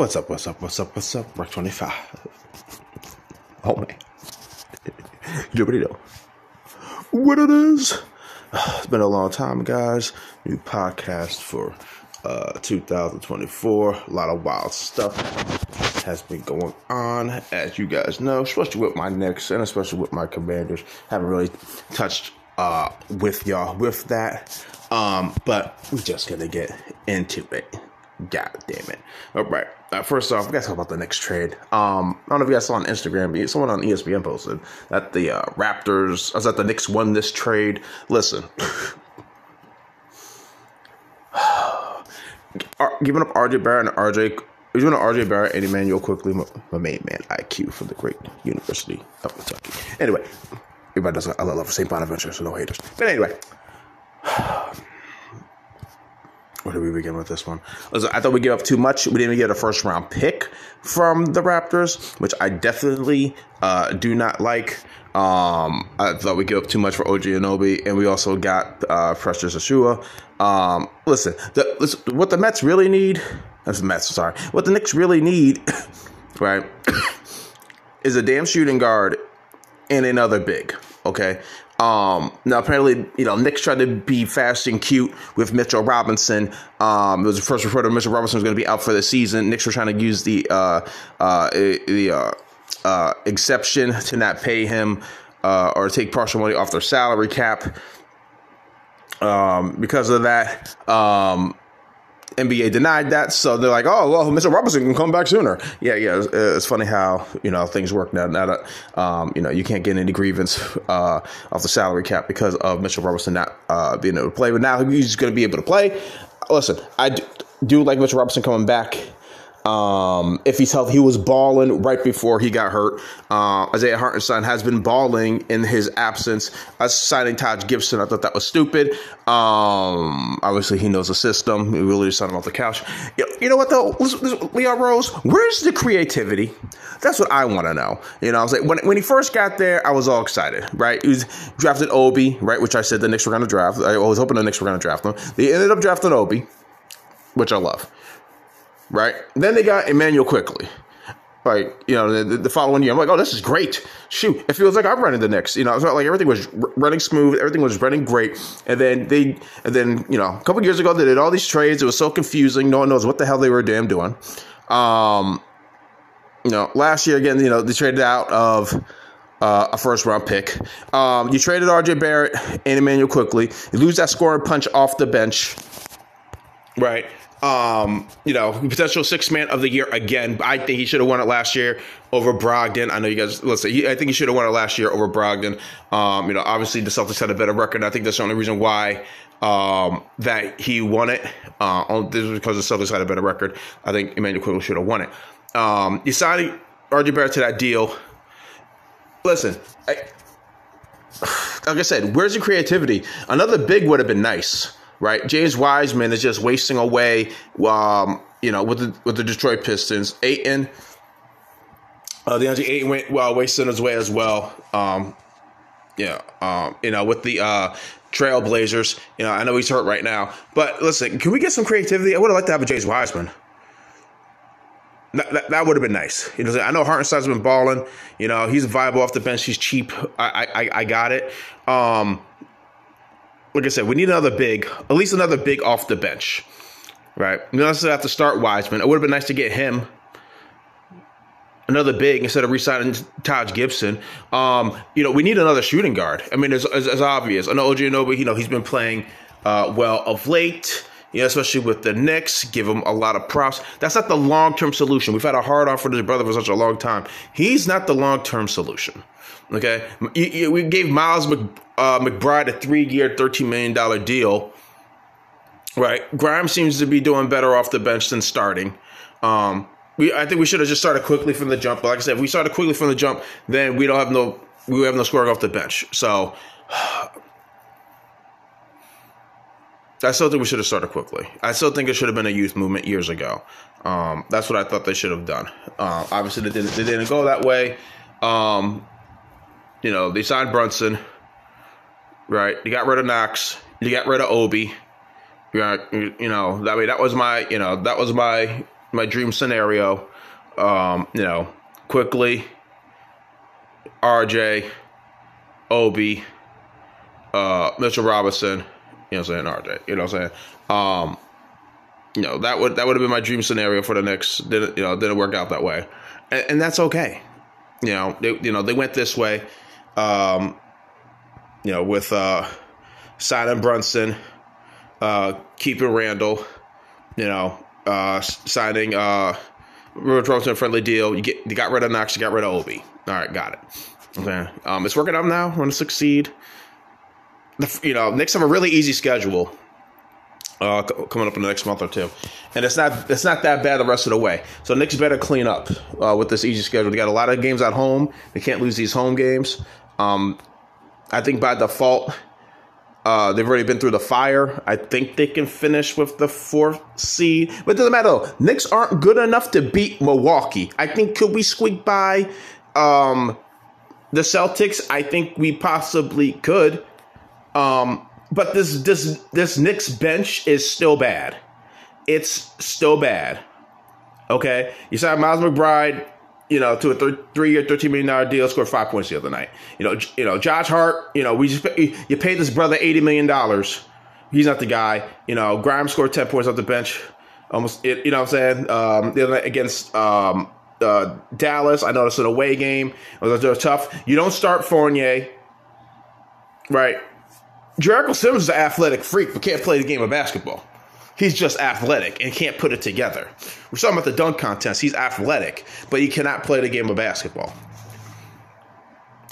What's up, what's up, what's up, what's up? Mark 25. Oh man. Nobody know what it is. It's been a long time, guys. New podcast for uh, 2024. A lot of wild stuff has been going on, as you guys know, especially with my Knicks and especially with my Commanders. Haven't really touched uh, with y'all with that, um, but we're just gonna get into it. God damn it. All right. Uh, first off, we got to talk about the Knicks trade. Um, I don't know if you guys saw on Instagram, but someone on ESPN posted that the uh, Raptors, I was that the Knicks won this trade. Listen, giving up RJ Barrett and RJ, giving up RJ Barrett and Emmanuel Quickley, my, my main man, IQ from the great University of Kentucky. Anyway, everybody does I love St. Bonaventure, so no haters. But anyway. where do we begin with this one? I thought we gave up too much. We didn't even get a first round pick from the Raptors, which I definitely uh, do not like. Um, I thought we gave up too much for OG Anunoby, and we also got uh, Precious Achiuwa. Um, listen, the, listen, what the Mets really need, that's the Mets, sorry, what the Knicks really need, right, is a damn shooting guard and another big. Okay, um, now, apparently, you know, Knicks tried to be fast and cute with Mitchell Robinson. Um, it was the first report that Mitchell Robinson was going to be out for the season. Knicks were trying to use the uh, uh, the uh, uh, exception to not pay him uh, or take partial money off their salary cap. Um, because of that, um, NBA denied that, so they're like, "Oh, well, Mr. Robinson can come back sooner." Yeah, yeah. It's, it's funny how you know things work now. Now that um, you know you can't get any grievance uh, off the salary cap because of Mitchell Robinson not uh, being able to play, but now he's going to be able to play. Listen, I do, do like Mitchell Robinson coming back. Um, if he's healthy, he was balling right before he got hurt. Uh, Isaiah Hartenstein has been balling in his absence. Us signing Taj Gibson, I thought that was stupid. Um, obviously, he knows the system. We really just signed him off the couch. You, you know what though, Leon Rose, where's the creativity? That's what I want to know. You know, I was like, when when he first got there, I was all excited, right? He was drafted Obi, right, which I said the Knicks were going to draft. I was hoping the Knicks were going to draft him. They ended up drafting Obi, which I love right? Then they got Emmanuel Quickley. Like, you know, the, the, following year, I'm like, oh, this is great. Shoot, it feels like I'm running the Knicks. You know, it's not like everything was running smooth, everything was running great. And then they, and then, you know, a couple years ago, they did all these trades. It was so confusing. No one knows what the hell they were damn doing. Um, you know, last year, again, you know, they traded out of, uh, a first round pick. Um, you traded RJ Barrett and Emmanuel Quickley. You lose that scoring punch off the bench, right? Um, you know, potential six man of the year again. I think he should have won it last year over Brogdon. I know you guys. Listen, he, I think he should have won it last year over Brogdon. Um, you know, obviously the Celtics had a better record. I think that's the only reason why um, that he won it. Uh, this is because the Celtics had a better record. I think Emmanuel Quickley should have won it. Um, you signed RJ Barrett to that deal. Listen, I, like I said, where's the creativity? Another big would have been nice right? James Wiseman is just wasting away, um, you know, with the with the Detroit Pistons. Ayton, uh, DeAndre Ayton went well, wasting his way as well. Um, yeah, um, you know, with the uh, Trailblazers, you know, I know he's hurt right now, but listen, can we get some creativity? I would have liked to have a James Wiseman. That, that, that would have been nice. You know, I know Hartenstein's been balling. You know, he's viable off the bench. He's cheap. I I, I got it. Um, like I said, we need another big, at least another big off the bench, right? We don't necessarily have to start Wiseman. It would have been nice to get him another big instead of resigning Taj Gibson. Um, you know, we need another shooting guard. I mean, it's, it's, it's obvious. I know OG Anunoby, you know, he's been playing uh, well of late. You know, especially with the Knicks, give him a lot of props. That's not the long term solution. We've had a hard on for this brother for such a long time. He's not the long term solution. Okay, we gave Miles uh, McBride a three-year, thirteen million dollar deal. Right, Grimes seems to be doing better off the bench than starting. Um, we, I think we should have just started Quickley from the jump. But like I said, if we started Quickley from the jump, then we don't have no, we have no scoring off the bench. So. I still think we should have started Quickley. I still think it should have been a youth movement years ago. Um, that's what I thought they should have done. Uh, obviously, they didn't. They didn't go that way. Um, you know, they signed Brunson, right? You got rid of Knox. You got rid of Obi. You, you know, that way that was my, you know, that was my my dream scenario. Um, you know, Quickley, RJ, Obi, uh, Mitchell Robinson. You know what I'm saying? RJ. You know what I'm saying? Um, you know that would that would have been my dream scenario for the Knicks. Didn't you know? Didn't work out that way, and, and that's okay. You know, they, you know they went this way. Um, you know, with uh, signing Brunson, uh, keeping Randall, you know, uh, signing uh, Robinson a friendly deal. You get you got rid of Knox, you got rid of Obi. All right, got it. Okay, um, it's working out now. We're to succeed. The, you know, Knicks have a really easy schedule uh, coming up in the next month or two, and it's not it's not that bad the rest of the way. So Knicks better clean up uh, with this easy schedule. They got a lot of games at home. They can't lose these home games. Um, I think by default, uh, they've already been through the fire. I think they can finish with the fourth seed, but it doesn't matter. Though. Knicks aren't good enough to beat Milwaukee. I think could we squeak by um, the Celtics? I think we possibly could. Um, but this this this Knicks bench is still bad. It's still bad. Okay, you saw Miles McBride, you know, to a th- three-year, thirteen million dollar deal, scored five points the other night. You know, you know, Josh Hart. You know, we just you paid this brother eighty million dollars. He's not the guy. You know, Grimes scored ten points off the bench. Almost, you know, what I'm saying um, the other night against um, uh, Dallas. I noticed an away game. It was, it was tough. You don't start Fournier, right? Jericho Simmons is an athletic freak, but can't play the game of basketball. He's just athletic and can't put it together. We're talking about the dunk contest. He's athletic, but he cannot play the game of basketball.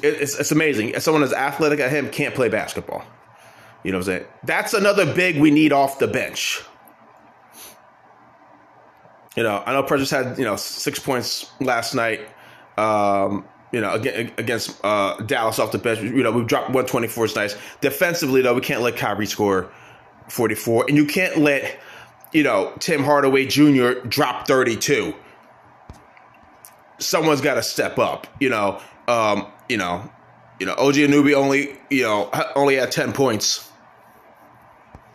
It's, it's amazing. Someone as athletic as him can't play basketball. You know what I'm saying? That's another big we need off the bench. You know, I know Precious had, you know, six points last night. Um, you know, against uh, Dallas off the bench. You know, we dropped 124 is nice. Defensively, though, we can't let Kyrie score 44. And you can't let, you know, Tim Hardaway Jr. drop 32. Someone's got to step up, you know. Um, you know, you know, OG Anunoby only, you know, only had 10 points.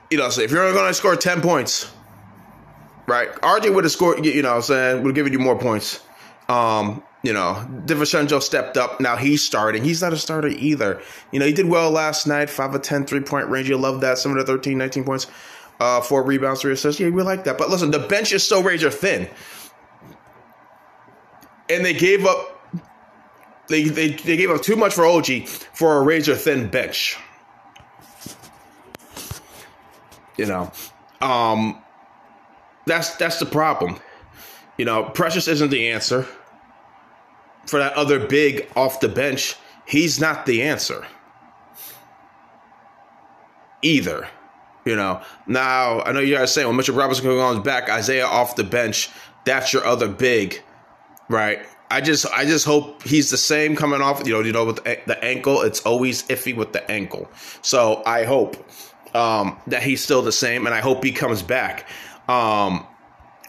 You know, so if you're going to score 10 points, right? RJ would have scored, you know I'm saying, would have given you more points. Um, you know, DiVincenzo stepped up. Now he's starting. He's not a starter either. You know, he did well last night. 5 of 10 three point range. You love that. 7 of the 13, 19 points, uh, four rebounds, three assists. Yeah, we like that. But listen, the bench is so razor thin. And they gave up they, they, they gave up too much for OG for a razor thin bench. You know, um, that's that's the problem. You know, Precious isn't the answer for that other big off the bench, he's not the answer either. You know, now I know you guys saying, well, Mitchell Robinson going on his back, Isaiah off the bench, that's your other big, right? I just, I just hope he's the same coming off. You know, you know, with the ankle, it's always iffy with the ankle. So I hope um, that he's still the same, and I hope he comes back. Um,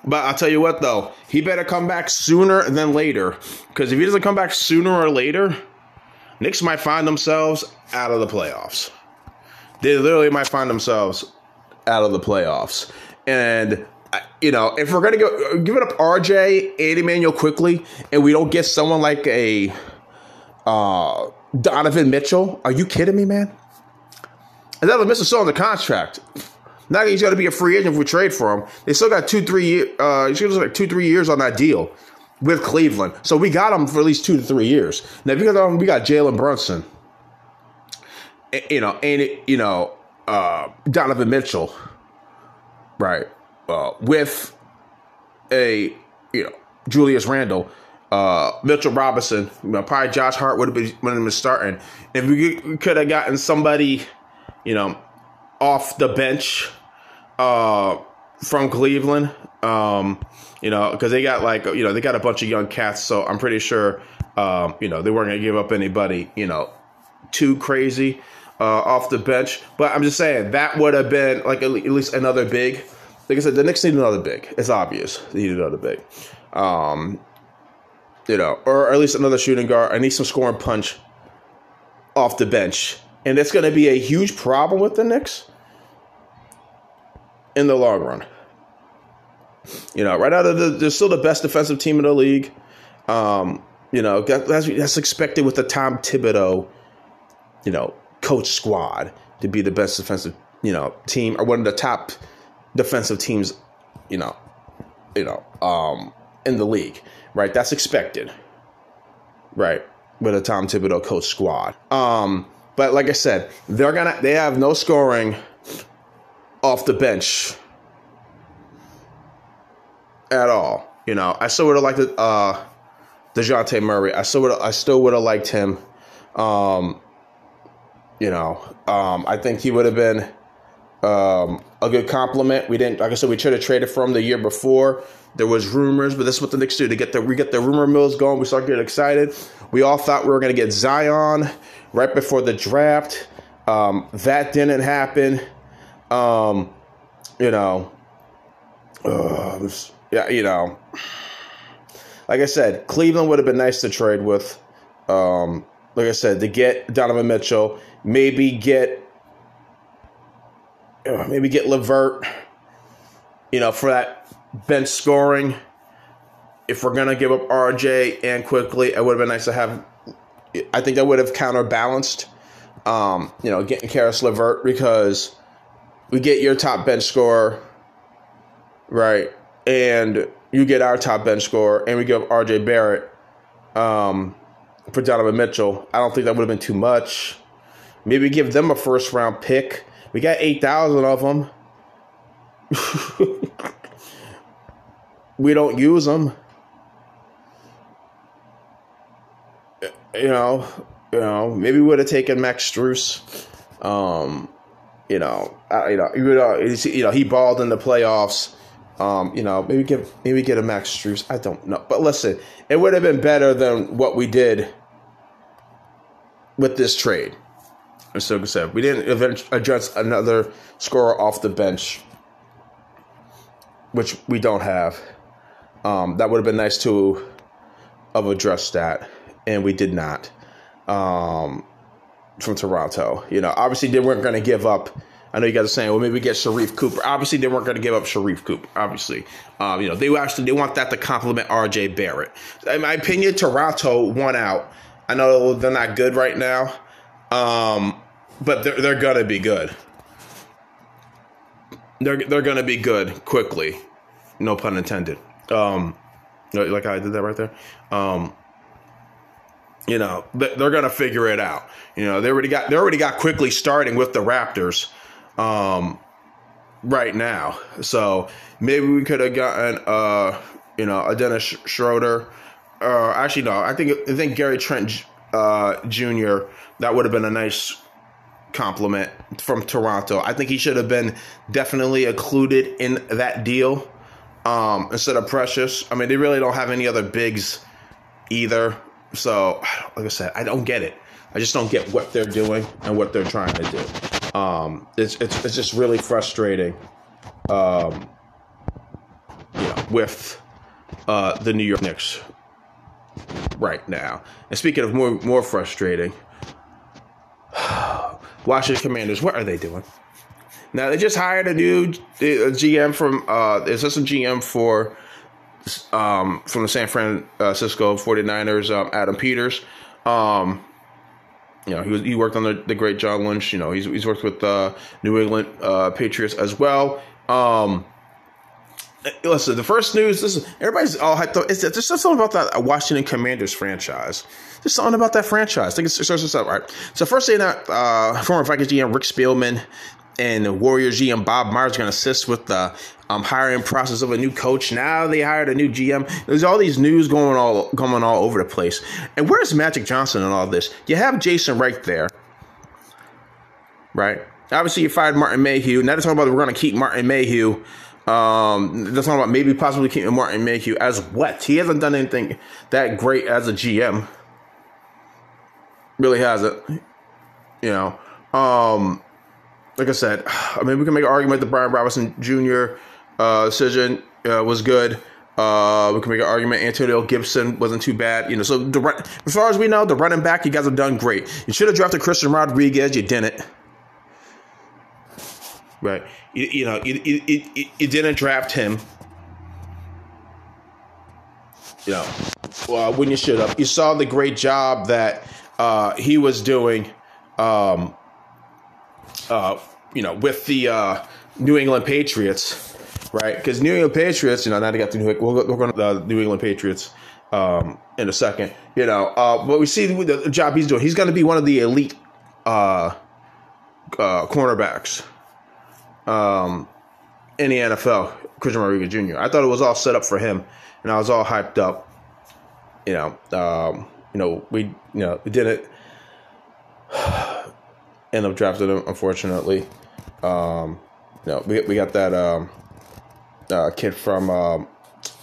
but I'll tell you what, though, he better come back sooner than later. Because if he doesn't come back sooner or later, Knicks might find themselves out of the playoffs. They literally might find themselves out of the playoffs. And, you know, if we're going to give it up RJ and Emmanuel Quickley, and we don't get someone like a uh, Donovan Mitchell, are you kidding me, man? And Donovan Mitchell's still on the contract. Now he's got to be a free agent if we trade for him. They still got two, three years. Uh, he's like two, three years on that deal with Cleveland. So we got him for at least two to three years. Now because we got Jalen Brunson, you know, and you know, uh, Donovan Mitchell, right, uh, with a you know Julius Randle. Uh, Mitchell Robinson, you know, probably Josh Hart would have been would have been starting. If we could have gotten somebody, you know, off the bench uh, from Cleveland. Um, you know, because they got like you know they got a bunch of young cats, so I'm pretty sure um, you know they weren't gonna give up anybody you know too crazy uh, off the bench. But I'm just saying that would have been like at least another big. Like I said, the Knicks need another big. It's obvious they need another big. Um, you know, or at least another shooting guard. I need some scoring punch off the bench, and that's going to be a huge problem with the Knicks in the long run. You know, right now of the, they're still the best defensive team in the league. Um, you know, that's, that's expected with the Tom Thibodeau, you know, coach squad to be the best defensive, you know, team or one of the top defensive teams, you know, you know, um, in the league, right? That's expected, right? With a Tom Thibodeau coach squad. Um, but like I said, they're gonna they have no scoring off the bench at all. You know, I still would have liked it, uh Dejounte Murray. I still would I still would have liked him. Um, you know, um, I think he would have been um, a good complement. We didn't, like I said, we tried to trade it for him the year before. There was rumors, but this is what the Knicks do to get the we get the rumor mills going. We start getting excited. We all thought we were going to get Zion right before the draft. Um, that didn't happen. Um, you know, uh, was, yeah, you know, like I said, Cleveland would have been nice to trade with. Um, like I said, to get Donovan Mitchell, maybe get maybe get Levert, you know, for that bench scoring. If we're gonna give up RJ and Quickley, it would have been nice to have. I think that would have counterbalanced, um, you know, getting Caris Levert because we get your top bench scorer, right, and you get our top bench scorer, and we give RJ Barrett um, for Donovan Mitchell. I don't think that would have been too much. Maybe give them a first round pick. We got 8,000 of them. we don't use them. You know, you know, maybe we would have taken Max Strus. Um, you know, uh, you know, you know, you know, he balled in the playoffs. Um, you know, maybe get maybe get a Max Strus. I don't know, but listen, it would have been better than what we did with this trade. I said, we didn't address another scorer off the bench, which we don't have. Um, that would have been nice to have addressed that, and we did not. Um, from Toronto, you know, obviously they weren't going to give up I know you guys are saying, well, maybe get Sharif Cooper. Obviously, they weren't going to give up Sharif Cooper. Obviously, um, you know, they actually they want that to complement R.J. Barrett. In my opinion, Toronto won out. I know they're not good right now, um, but they're they're gonna be good. They're they're gonna be good quickly. No pun intended. Um, like I did that right there. Um, you know they're going to figure it out. You know they already got they already got Quickley starting with the Raptors um, right now. So maybe we could have gotten, uh, you know, a Dennis Schroeder. Uh, actually, no, I think I think Gary Trent uh, Jr. That would have been a nice complement from Toronto. I think he should have been definitely included in that deal um, instead of Precious. I mean, they really don't have any other bigs either. So, like I said, I don't get it. I just don't get what they're doing and what they're trying to do. Um, it's, it's, it's just really frustrating, um, you know, with uh, the New York Knicks right now. And speaking of more more frustrating, Washington Commanders, what are they doing? Now they just hired a new GM from uh, assistant GM for um, from the San Francisco 49ers, um, Adam Peters. Um, you know, he was he worked on the, the great John Lynch. You know, he's he's worked with uh, New England uh, Patriots as well. Um, listen, the first news. Is everybody's all hyped up. There's something about that Washington Commanders franchise. There's something about that franchise. I think it's, starts this up right. So first thing that uh, former Vikings GM Rick Spielman and Warriors GM Bob Myers are going to assist with the um, hiring process of a new coach. Now they hired a new GM. There's all these news going all going all over the place. And where's Magic Johnson and all this? You have Jason right there, right? Obviously, you fired Martin Mayhew. Now they're talking about we're going to keep Martin Mayhew. Um, they're talking about maybe possibly keeping Martin Mayhew as what? He hasn't done anything that great as a GM. Really hasn't. You know. Um, like I said, I mean, we can make an argument that Brian Robinson Jr. Uh, decision uh, was good. Uh, we can make an argument Antonio Gibson wasn't too bad. You know, so the as far as we know, the running back, you guys have done great. You should have drafted Christian Rodriguez. You didn't. Right. You, you know, you, you, you, you didn't draft him. you know, well, when you should have. You saw the great job that uh, he was doing, um, uh, you know, with the uh, New England Patriots, right? Because New England Patriots, you know, now they got the New, we're going to the New England Patriots um, in a second, you know, uh, but we see the, the job he's doing. He's going to be one of the elite uh, uh, cornerbacks um, in the NFL, Christian Rodriguez Jr. I thought it was all set up for him, and I was all hyped up. You know, um, you know, we, you know, we didn't end up drafting him, unfortunately. Um, you know, we we got that um, uh, kid from um,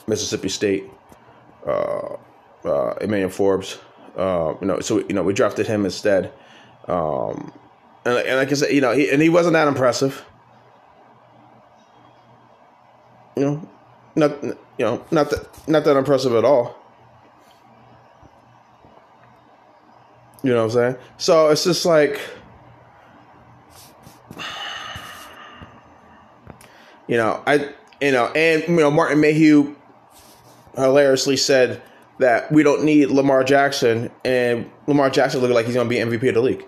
Mississippi State, uh, uh, Emmanuel Forbes. Uh, you know, so you know, we drafted him instead. Um, and, and like I said, you know, he, and he wasn't that impressive. You know, not you know, not that not that impressive at all. You know what I'm saying? So it's just like you know, I you know, and you know, Martin Mayhew hilariously said that we don't need Lamar Jackson, and Lamar Jackson looked like he's to be MVP of the league.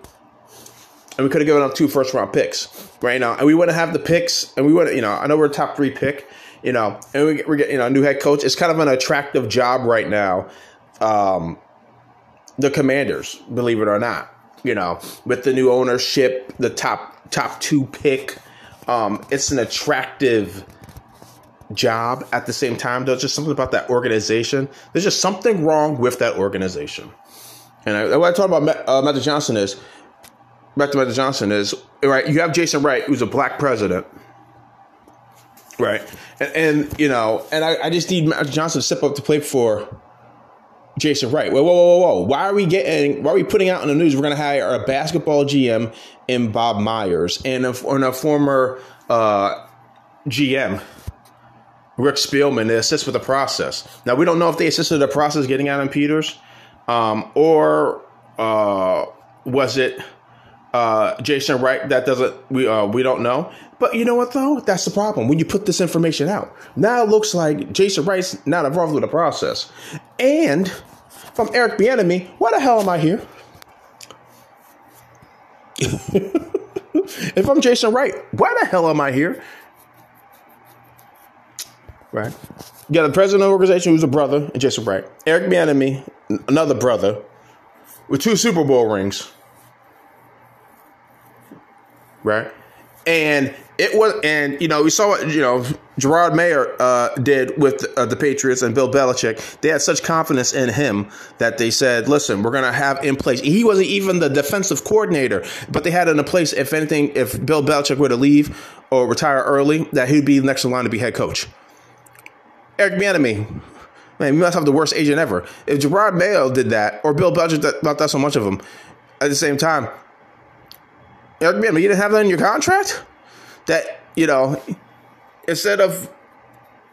And we could have given up two first round picks right now, and we wouldn't have the picks, and we wouldn't, you know, I know we're a top three pick, you know, and we, we get, you know, a new head coach. It's kind of an attractive job right now. Um, the Commanders, believe it or not, you know, with the new ownership, the top top two pick, um, it's an attractive job at the same time. There's just something about that organization. There's just something wrong with that organization. And I, what I talk about uh, Johnson is, back to Johnson is, right, you have Jason Wright, who's a black president. Right. And, and you know, and I, I just need Magic Johnson to step up to play for Jason Wright. Whoa, whoa, whoa, whoa. Why are we getting, why are we putting out in the news we're going to hire a basketball GM in Bob Myers and a, and a former uh, GM Rick Spielman to assist with the process. Now we don't know if they assisted the process getting Adam Peters, um, or uh, was it uh, Jason Wright? That doesn't we uh, we don't know. But you know what though? That's the problem when you put this information out. Now it looks like Jason Wright's not involved with the process. And from Eric Bieniemy, why the hell am I here? if I'm Jason Wright, why the hell am I here? right? You got the president of the organization who's a brother, Jason Wright. Eric Bieniemy, another brother, with two Super Bowl rings, right? And it was, and you know, we saw what you know Gerard Mayo uh, did with uh, the Patriots and Bill Belichick. They had such confidence in him that they said, "Listen, we're going to have in place." He wasn't even the defensive coordinator, but they had in place. If anything, if Bill Belichick were to leave or retire early, that he'd be next in line to be head coach. Eric Bieniemy. Man, we must have the worst agent ever. If Gerard Mayo did that, or Bill Belichick, not that so much of him. at the same time, you didn't have that in your contract. That you know, instead of,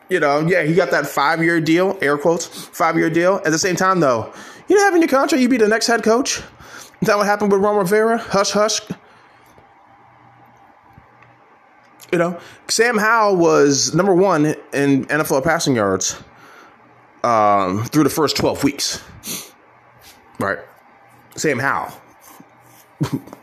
you know, yeah, he got that five year deal, air quotes, five year deal. At the same time, though, you didn't have in your contract. you'd be the next head coach. Is that what happened with Ron Rivera? Hush, hush. You know, Sam Howell was number one in NFL passing yards um, through the first 12 weeks. Right. Sam Howell.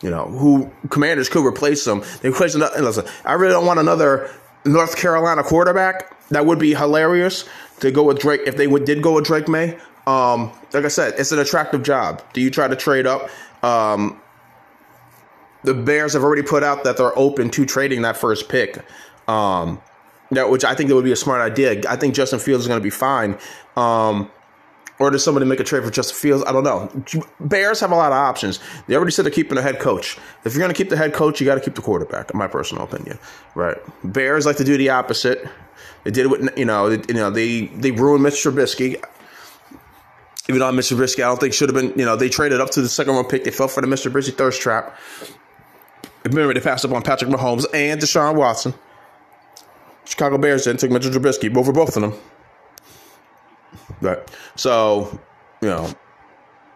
you know, who commanders could replace him. They question, listen, I really don't want another North Carolina quarterback. That would be hilarious to go with Drake if they would, did go with Drake Maye. Um, like I said, it's an attractive job. Do you try to trade up? Um, the Bears have already put out that they're open to trading that first pick. Um, that which I think that would be a smart idea. I think Justin Fields is going to be fine. Um, or does somebody make a trade for Justin Fields? I don't know. Bears have a lot of options. They already said they're keeping the head coach. If you're going to keep the head coach, you got to keep the quarterback. In my personal opinion, right? Bears like to do the opposite. They did what you know they, you know they they ruined Mitch Trubisky. Even though Mr. Trubisky, I don't think should have been. You know they traded up to the second round pick. They fell for the Mr. Trubisky thirst trap. Remember, they passed up on Patrick Mahomes and Deshaun Watson. Chicago Bears then took Mitchell Trubisky over both of them. Right. So, you know,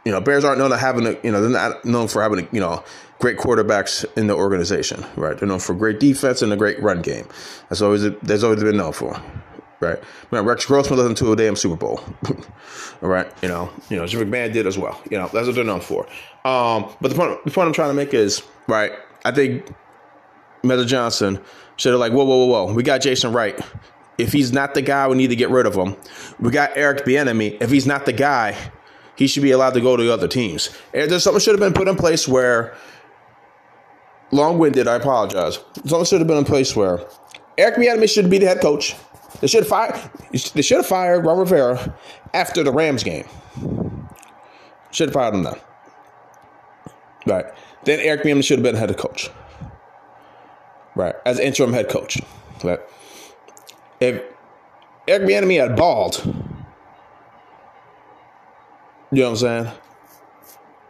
you know, Bears aren't known to having a, you know, they're not known for having, a, you know, great quarterbacks in the organization, right? They're known for great defense and a great run game. That's always that's always been known for, right? Man, Rex Grossman led them to a damn Super Bowl. All right, you know, you know, Jim McMahon did as well. You know, that's what they're known for. Um, but the point, the point I'm trying to make is, right? I think Magic Johnson should have like, whoa, whoa, whoa, whoa. We got Jason Wright. If he's not the guy, we need to get rid of him. We got Eric Bieniemy. If he's not the guy, he should be allowed to go to other teams. And there's something should have been put in place where, long-winded. I apologize. Something should have been in place where Eric Bieniemy should be the head coach. They should have fired. They should have fired Ron Rivera after the Rams game. Should have fired him then. Right. Then Eric Bieniemy should have been head coach. Right. As interim head coach. Right. If Eric Bieniemy had balled, you know what I'm saying?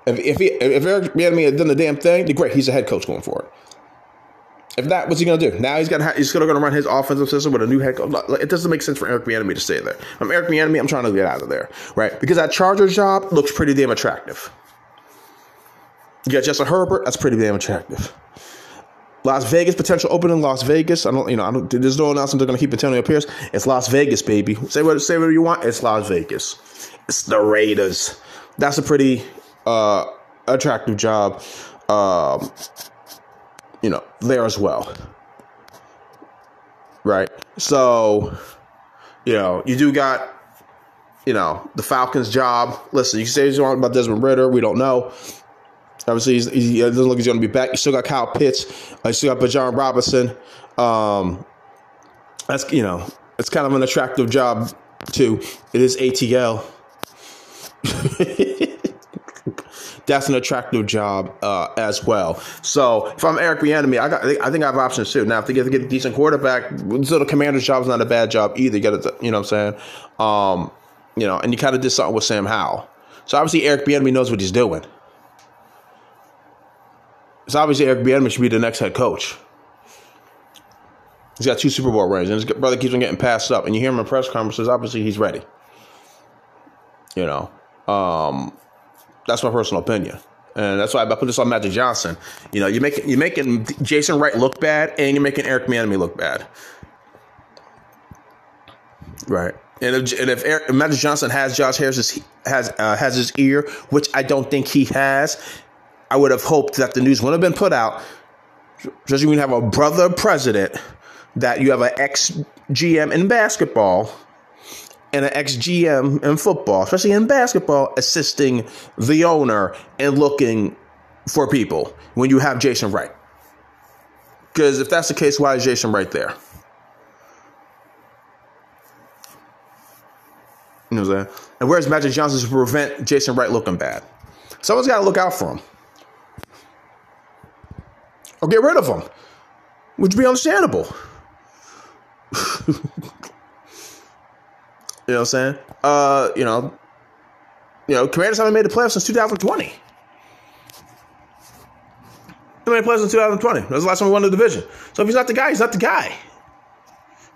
If if, he, if Eric Bieniemy had done the damn thing, great. He's a head coach going for it. If not, what's he gonna do? Now he's gonna he's gonna, gonna run his offensive system with a new head coach. It doesn't make sense for Eric Bieniemy to stay there. I'm Eric Bieniemy. I'm trying to get out of there, right? Because that Chargers job looks pretty damn attractive. You got Justin Herbert. That's pretty damn attractive. Las Vegas potential opening Las Vegas. I don't, you know, I don't, there's no announcement they're going to keep Antonio Pierce. It's Las Vegas, baby. Say what, say whatever you want. It's Las Vegas. It's the Raiders. That's a pretty uh, attractive job. Um, you know, there as well. Right? So, you know, you do got, you know, the Falcons job. Listen, you can say you want about Desmond Ridder. We don't know. Obviously, he's, he doesn't look like he's going to be back. You still got Kyle Pitts. Uh, you still got Bijan Robinson. Um, that's, you know, it's kind of an attractive job, too. It is ATL. that's an attractive job uh, as well. So if I'm Eric Bieniemy, I got I think I have options too. Now if they get, to get a decent quarterback, so the commander's job is not a bad job either. You got you know what I'm saying, um, you know, and you kind of did something with Sam Howell. So obviously Eric Bieniemy knows what he's doing. So obviously Eric Bieniemy should be the next head coach. He's got two Super Bowl rings, and his brother keeps on getting passed up. And you hear him in press conferences. Obviously, he's ready. You know, um, that's my personal opinion, and that's why I put this on Magic Johnson. You know, you're making you're making Jason Wright look bad, and you're making Eric Bieniemy look bad. Right. And if, and if, Eric, Magic Johnson has Josh Harris has uh, has his ear, which I don't think he has, I would have hoped that the news wouldn't have been put out. Especially when you have a brother president, that you have an ex GM in basketball and an ex GM in football, especially in basketball, assisting the owner and looking for people when you have Jason Wright. Because if that's the case, why is Jason Wright there? You know what I'm saying? And where's Magic Johnson to prevent Jason Wright looking bad? Someone's got to look out for him. Or get rid of him, which would be understandable. you know what I'm saying? Uh, you know, you know, Commanders haven't made the playoffs since 2020. They made playoffs in 2020. That was the last time we won the division. So if he's not the guy, he's not the guy.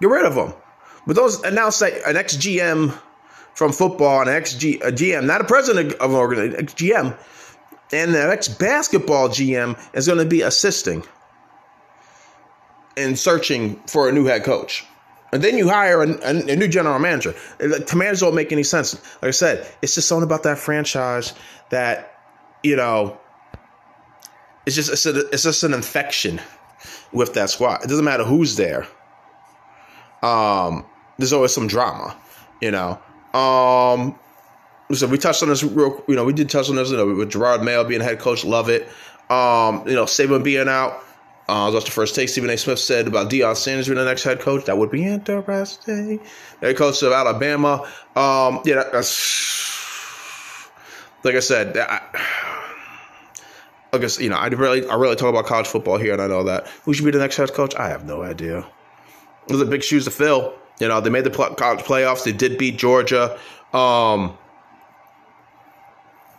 Get rid of him. But those announce that an ex GM from football, an ex GM, not a president of an organization, ex GM, and the ex basketball GM is going to be assisting in searching for a new head coach. And then you hire a, a, a new general manager. The commanders don't make any sense. Like I said, it's just something about that franchise that, you know, it's just it's, a, it's just an infection with that squad. It doesn't matter who's there. Um, there's always some drama, you know. Um, so we touched on this real, you know, we did touch on this, you know, with Gerard Mayo being head coach, love it. Um, you know, Saban being out. Uh, that's the first take Stephen A. Smith said about Deion Sanders being the next head coach. That would be interesting. Head coach of Alabama. Um, yeah, that, that's like I said. I, I guess you know I really I really talk about college football here, and I know that who should be the next head coach. I have no idea. Those are big shoes to fill. You know, they made the college playoffs. They did beat Georgia. Um,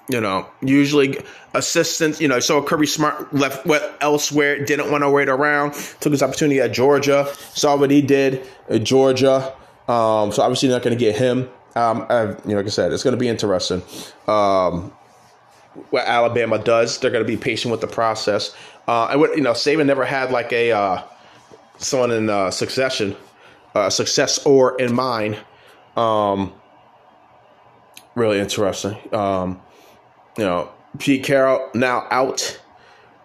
you know, usually assistants, you know, so Kirby Smart left went elsewhere, didn't want to wait around, took his opportunity at Georgia, saw what he did at Georgia. Um, so obviously not going to get him. Um, I've, you know, like I said, it's going to be interesting. Um, what Alabama does, they're going to be patient with the process. Uh, and what you know, Saban never had like a uh, someone in uh, succession uh, success or in mine. Um, really interesting. Um, you know, Pete Carroll now out.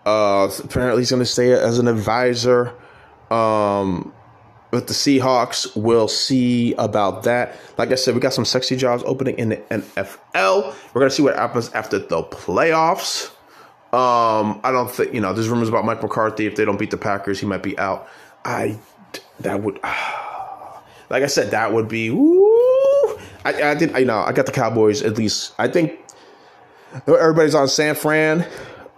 Uh, apparently, he's going to stay as an advisor um, with the Seahawks. We'll see about that. Like I said, we got some sexy jobs opening in the NFL. We're going to see what happens after the playoffs. Um, I don't think you know. There's rumors about Mike McCarthy. If they don't beat the Packers, he might be out. I that would, like I said, that would be. Woo, I, I did. You know, I got the Cowboys at least. I think everybody's on San Fran.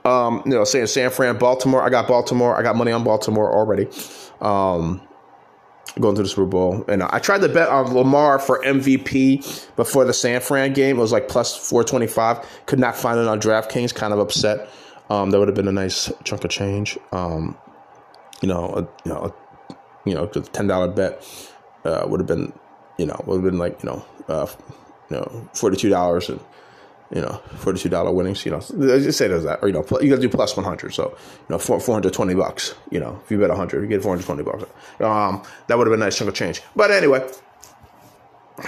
Um, you know, saying San Fran, Baltimore. I got Baltimore. I got money on Baltimore already. Um, going to the Super Bowl, and I tried to bet on Lamar for MVP before the San Fran game. It was like plus four twenty five. Could not find it on DraftKings. Kind of upset. Um, that would have been a nice chunk of change. Um, you know, a, you know, a, you know, ten dollar bet uh, would have been, you know, would have been like you know, uh, you know, forty two dollars and you know, forty two dollar winnings. You know, just say there's that, or you know, you got to do plus one hundred. So you know, four four hundred twenty bucks. You know, if you bet hundred, you get four hundred twenty bucks. Um, that would have been a nice chunk of change. But anyway,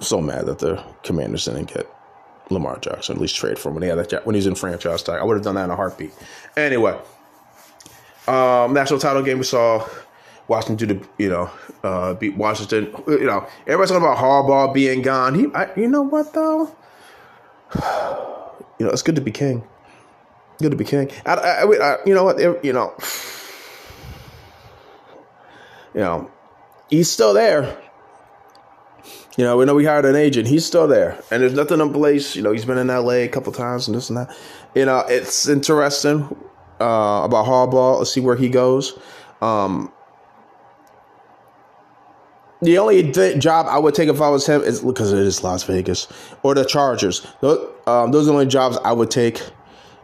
so mad that the Commanders didn't get Lamar Jackson, at least trade for him when he had that when he's in franchise tag. I would have done that in a heartbeat. Anyway, um, national title game we saw Washington do the you know uh, beat Washington. You know everybody's talking about Harbaugh being gone. He, I, you know what though? You know it's good to be king. Good to be king. I, I, I you know what? You know, you know, he's still there. You know, we know we hired an agent. He's still there, and there's nothing in place. You know, he's been in L.A. a couple times and this and that. You know, it's interesting uh, about Harbaugh. Let's see where he goes. Um, the only th- job I would take if I was him is because it is Las Vegas or the Chargers. Those, um, those are the only jobs I would take.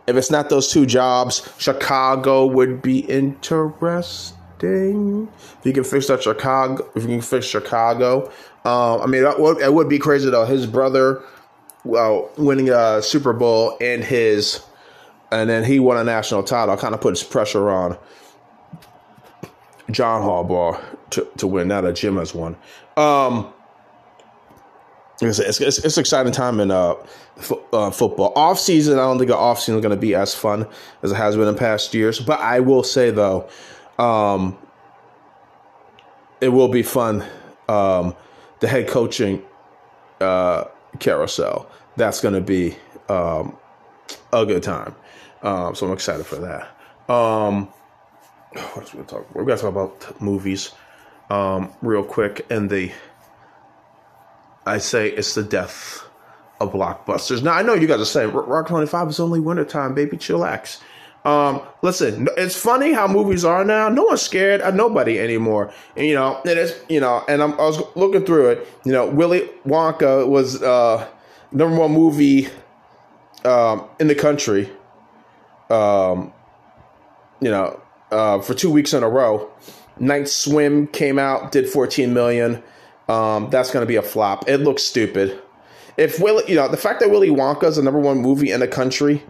If it's not those two jobs, Chicago would be interesting. If you can fix that Chicago, if you can fix Chicago, um, I mean, it would, it would be crazy though. His brother, well, winning a Super Bowl and his, and then he won a national title. Kind of puts pressure on John Harbaugh to, to win. Now that Jim has won. Um, it's, it's, it's, it's exciting time in uh, fo- uh, football. Off season, I don't think an off season is going to be as fun as it has been in past years. But I will say though, um, it will be fun. Um, the head coaching uh, carousel. That's going to be um, a good time. Um, so I'm excited for that. Um, what else we to talk? We're to talk about movies um, real quick. And the, I say it's the death of blockbusters. Now I know you guys are saying Rock 25 is only wintertime, baby. Chillax. Um, listen, it's funny how movies are now. No one's scared of nobody anymore. And, you know, it is, you know, and I'm, I was looking through it. You know, Willy Wonka was uh, number one movie um, in the country. Um, you know, uh, for two weeks in a row. Night Swim came out, did 14 million. Um, that's going to be a flop. It looks stupid. If Willy, you know, the fact that Willy Wonka is the number one movie in the country,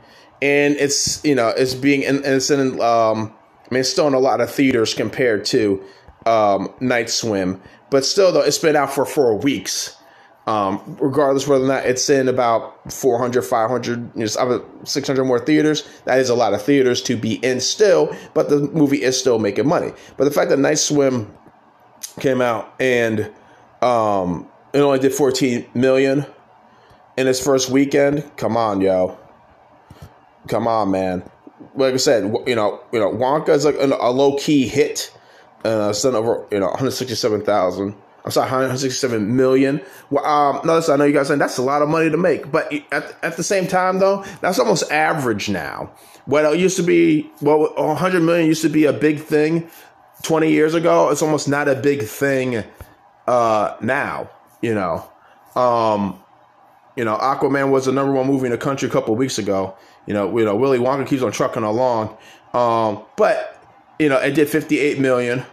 and it's you know it's being and it's in um, I mean it's still in a lot of theaters compared to um, Night Swim, but still though it's been out for four weeks. Um, regardless whether or not it's in about 400, 500, you know, 600 more theaters, that is a lot of theaters to be in still, but the movie is still making money. But the fact that Night Swim came out and um, it only did 14 million in its first weekend, come on, yo. Come on, man. Like I said, you know, you know, Wonka is like a, a low key hit. Uh, done over, you know, 167,000 I'm sorry, 167 million. Well, um, notice I know you guys saying that's a lot of money to make, but at, at the same time, though, that's almost average now. What it used to be, well, 100 million used to be a big thing 20 years ago. It's almost not a big thing uh, now. You know, um, you know, Aquaman was the number one movie in the country a couple weeks ago. You know, you know, Willy Wonka keeps on trucking along, um, but you know, it did 58 million.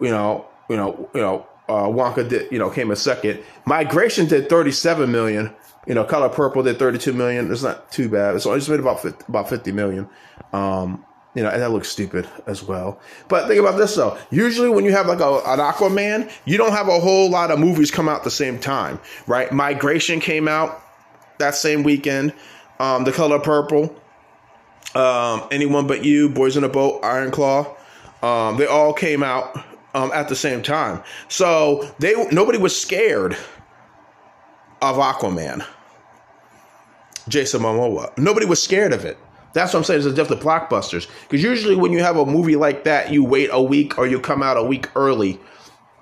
You know, you know, you know uh, Wonka did, you know, came a second. Migration did 37 million. You know, Color Purple did 32 million. It's not too bad. So I just made about 50, about 50 million. Um, You know, and that looks stupid as well. But think about this though. Usually when you have like a, an Aquaman, you don't have a whole lot of movies come out the same time, right? Migration came out that same weekend. Um, The Color Purple, um, Anyone But You, Boys in a Boat, Iron Claw. Um, they all came out um, at the same time. So they nobody was scared of Aquaman. Jason Momoa. Nobody was scared of it. That's what I'm saying. It's definitely blockbusters. Because usually when you have a movie like that, you wait a week or you come out a week early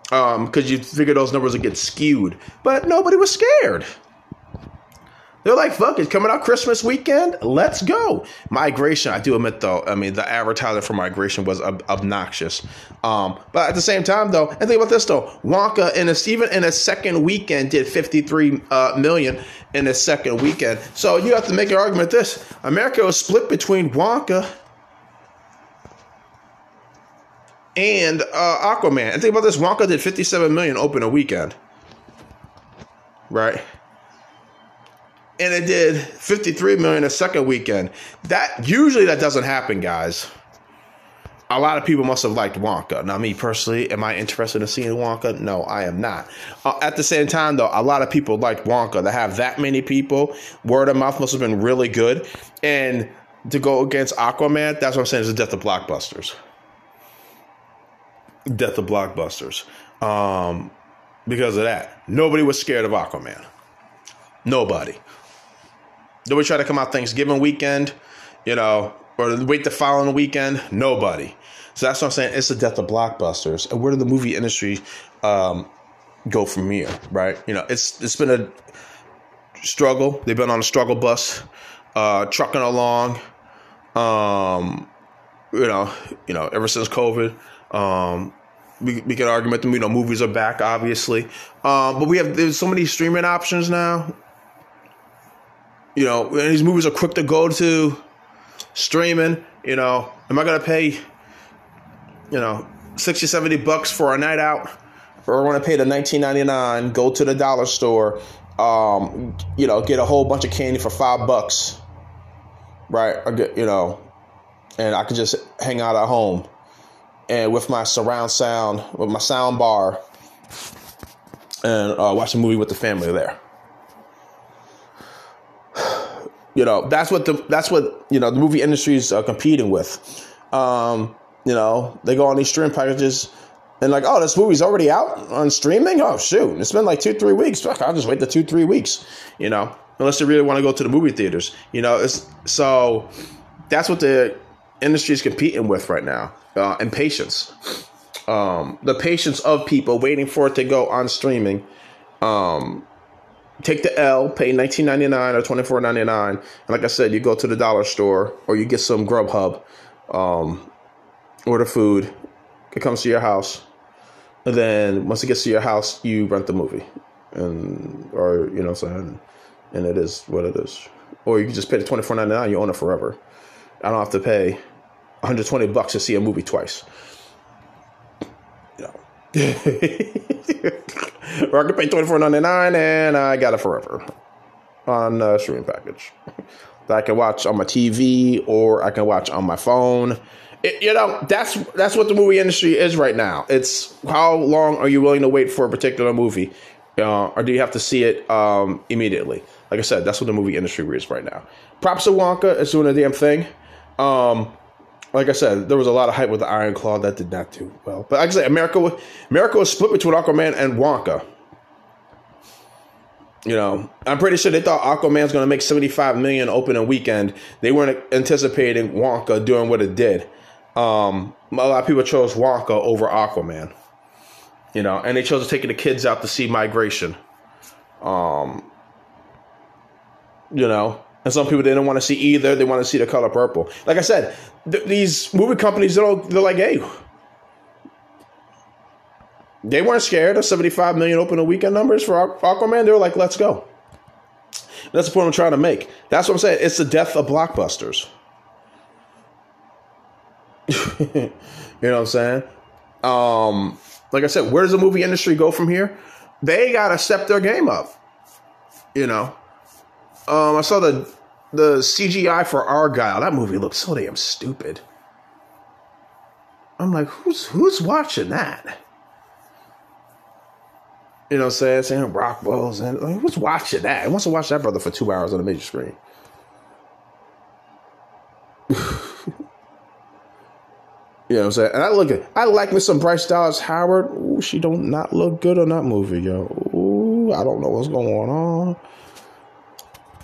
because um, you figure those numbers would get skewed. But nobody was scared. They're like, fuck, it's coming out Christmas weekend. Let's go. Migration, I do admit though, I mean, the advertising for Migration was ob- obnoxious. Um, but at the same time though, and think about this though, Wonka in a, even in a second weekend did 53 uh, million in a second weekend. So you have to make an argument this America was split between Wonka and uh, Aquaman. And think about this Wonka did 57 million open a weekend. Right? And it did 53 million a second weekend. That usually that doesn't happen, guys. A lot of people must have liked Wonka. Now, me personally, am I interested in seeing Wonka? No, I am not. Uh, at the same time, though, a lot of people liked Wonka. To have that many people, word of mouth must have been really good. And to go against Aquaman, that's what I'm saying is the death of blockbusters. Death of blockbusters. Um, because of that, nobody was scared of Aquaman. Nobody. Nobody try to come out Thanksgiving weekend, you know, or wait the following weekend. Nobody. So that's what I'm saying. It's the death of blockbusters. And where did the movie industry um, go from here? Right? You know, it's it's been a struggle. They've been on a struggle bus, uh, trucking along. Um, you know, you know, ever since COVID. Um, we, we can argue with them. You know, movies are back, obviously, um, but we have there's so many streaming options now you know, these movies are quick to go to streaming, you know, am I to pay, you know, 60, 70 bucks for a night out? Or want to pay the 19.99, go to the dollar store, um, you know, get a whole bunch of candy for five bucks, right? Get, you know, and I could just hang out at home and with my surround sound, with my sound bar, and uh, watch a movie with the family there. You know, that's what the that's what you know the movie industry is uh, competing with. Um, you know, they go on these stream packages and like, oh, this movie's already out on streaming. Oh shoot, it's been like two three weeks. Fuck, I'll just wait the two three weeks. You know, unless they really want to go to the movie theaters. You know, it's so that's what the industry is competing with right now. Uh, and patience, um, the patience of people waiting for it to go on streaming. Um, take the L, pay nineteen ninety nine or twenty four ninety nine, and like I said, you go to the dollar store or you get some Grubhub, um, order food, it comes to your house, and then once it gets to your house, you rent the movie, and or you know, what I'm saying, and it is what it is, or you can just pay the twenty four ninety nine, you own it forever. I don't have to pay one hundred twenty bucks to see a movie twice. Or I can pay twenty four ninety nine and I got it forever on a streaming package that I can watch on my TV or I can watch on my phone. It, you know, that's that's what the movie industry is right now. It's how long are you willing to wait for a particular movie, uh, or do you have to see it um, immediately? Like I said, that's what the movie industry is right now. Props to Wonka is doing a damn thing. Um, like I said, there was a lot of hype with the Iron Claw that did not do well. But said, America, America was split between Aquaman and Wonka. You know, I'm pretty sure they thought Aquaman's going to make 75 million opening weekend. They weren't anticipating Wonka doing what it did. Um, a lot of people chose Wonka over Aquaman. You know, and they chose taking the kids out to see Migration. Um, you know, and some people didn't want to see either. They want to see the color purple. Like I said, th- these movie companies, they're, they're like, hey, they weren't scared of 75 million opening weekend numbers for Aquaman. They were like, let's go. That's the point I'm trying to make. That's what I'm saying. It's the death of blockbusters. you know what I'm saying? Um, like I said, where does the movie industry go from here? They got to step their game up. You know, um, I saw the the CGI for Argylle. That movie looked so damn stupid. I'm like, who's who's watching that? You know saying? Sam Rockwell's and like, who's watching that? Who wants to watch that brother for two hours on a major screen? you know what I'm saying? And I look at I like me some Bryce Dallas Howard. Ooh, she don't not look good on that movie, yo. Ooh, I don't know what's going on.